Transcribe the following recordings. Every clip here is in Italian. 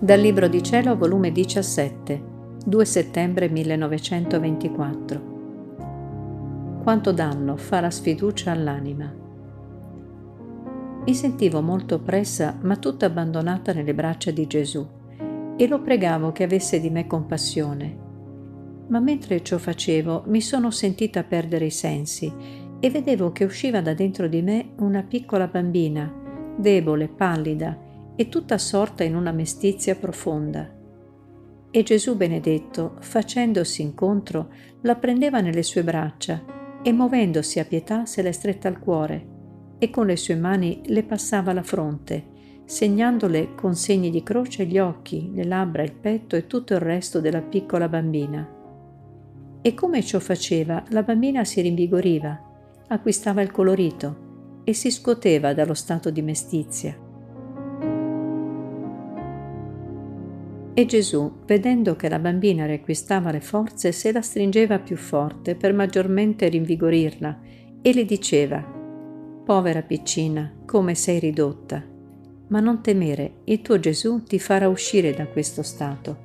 Dal Libro di Cielo, volume 17, 2 settembre 1924. Quanto danno fa la sfiducia all'anima. Mi sentivo molto oppressa, ma tutta abbandonata nelle braccia di Gesù, e lo pregavo che avesse di me compassione. Ma mentre ciò facevo, mi sono sentita perdere i sensi e vedevo che usciva da dentro di me una piccola bambina, debole, pallida, e tutta assorta in una mestizia profonda. E Gesù benedetto, facendosi incontro, la prendeva nelle sue braccia e muovendosi a pietà se l'è stretta al cuore e con le sue mani le passava la fronte, segnandole con segni di croce gli occhi, le labbra, il petto e tutto il resto della piccola bambina. E come ciò faceva, la bambina si rinvigoriva, acquistava il colorito e si scoteva dallo stato di mestizia. E Gesù, vedendo che la bambina riacquistava le forze, se la stringeva più forte per maggiormente rinvigorirla e le diceva, Povera piccina, come sei ridotta, ma non temere, il tuo Gesù ti farà uscire da questo stato.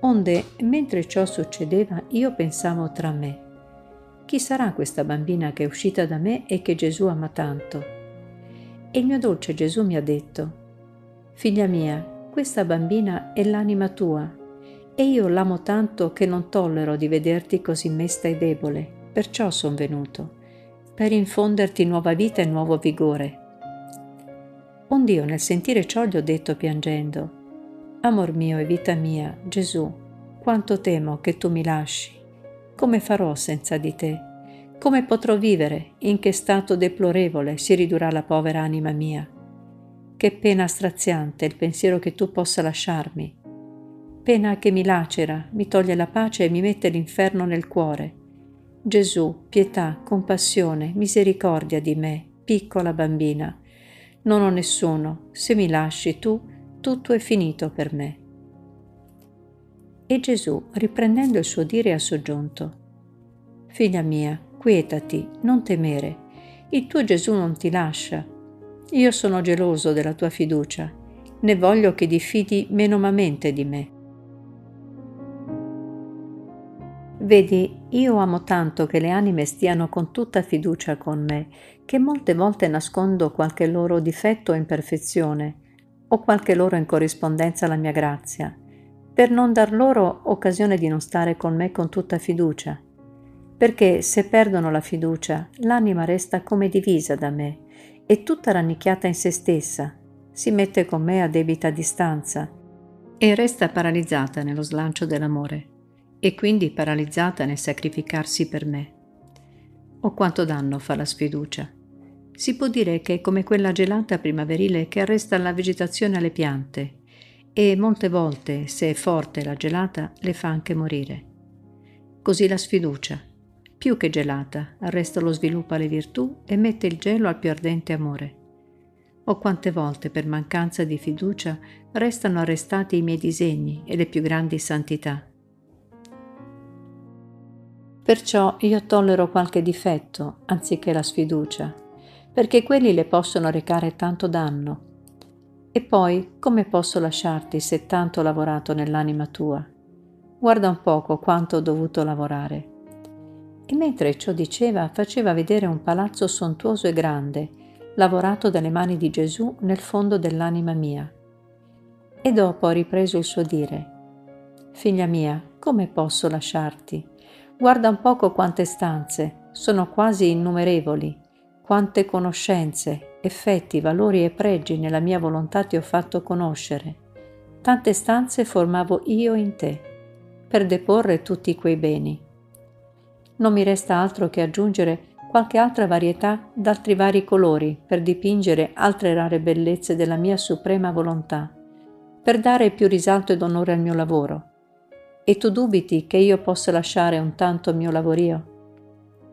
Onde, mentre ciò succedeva, io pensavo tra me, chi sarà questa bambina che è uscita da me e che Gesù ama tanto? E il mio dolce Gesù mi ha detto, Figlia mia, questa bambina è l'anima tua e io l'amo tanto che non tollero di vederti così mesta e debole, perciò son venuto, per infonderti nuova vita e nuovo vigore. Ond'io nel sentire ciò gli ho detto piangendo, Amor mio e vita mia, Gesù, quanto temo che tu mi lasci. Come farò senza di te? Come potrò vivere? In che stato deplorevole si ridurrà la povera anima mia? Che pena straziante il pensiero che tu possa lasciarmi. Pena che mi lacera, mi toglie la pace e mi mette l'inferno nel cuore. Gesù, pietà, compassione, misericordia di me, piccola bambina. Non ho nessuno, se mi lasci tu, tutto è finito per me. E Gesù, riprendendo il suo dire, ha soggiunto, Figlia mia, quietati, non temere, il tuo Gesù non ti lascia, io sono geloso della tua fiducia, né voglio che diffidi menomamente di me. Vedi, io amo tanto che le anime stiano con tutta fiducia con me, che molte volte nascondo qualche loro difetto o imperfezione, o qualche loro incorrispondenza alla mia grazia, per non dar loro occasione di non stare con me con tutta fiducia. Perché se perdono la fiducia, l'anima resta come divisa da me è tutta rannicchiata in se stessa, si mette con me a debita distanza e resta paralizzata nello slancio dell'amore e quindi paralizzata nel sacrificarsi per me. O quanto danno fa la sfiducia. Si può dire che è come quella gelata primaverile che arresta la vegetazione alle piante e molte volte, se è forte la gelata, le fa anche morire. Così la sfiducia, più che gelata, arresta lo sviluppo alle virtù e mette il gelo al più ardente amore. O quante volte, per mancanza di fiducia, restano arrestati i miei disegni e le più grandi santità. Perciò io tollero qualche difetto anziché la sfiducia, perché quelli le possono recare tanto danno. E poi, come posso lasciarti se tanto ho lavorato nell'anima tua? Guarda un poco quanto ho dovuto lavorare e mentre ciò diceva faceva vedere un palazzo sontuoso e grande, lavorato dalle mani di Gesù nel fondo dell'anima mia. E dopo ha ripreso il suo dire, Figlia mia, come posso lasciarti? Guarda un poco quante stanze, sono quasi innumerevoli, quante conoscenze, effetti, valori e pregi nella mia volontà ti ho fatto conoscere. Tante stanze formavo io in te, per deporre tutti quei beni non mi resta altro che aggiungere qualche altra varietà d'altri vari colori per dipingere altre rare bellezze della mia suprema volontà, per dare più risalto ed onore al mio lavoro. E tu dubiti che io possa lasciare un tanto il mio lavorio?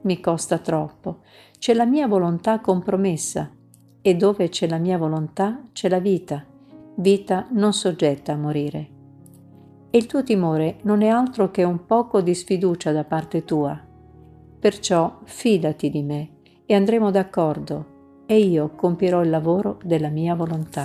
Mi costa troppo, c'è la mia volontà compromessa e dove c'è la mia volontà c'è la vita, vita non soggetta a morire. E il tuo timore non è altro che un poco di sfiducia da parte tua, Perciò fidati di me e andremo d'accordo e io compierò il lavoro della mia volontà.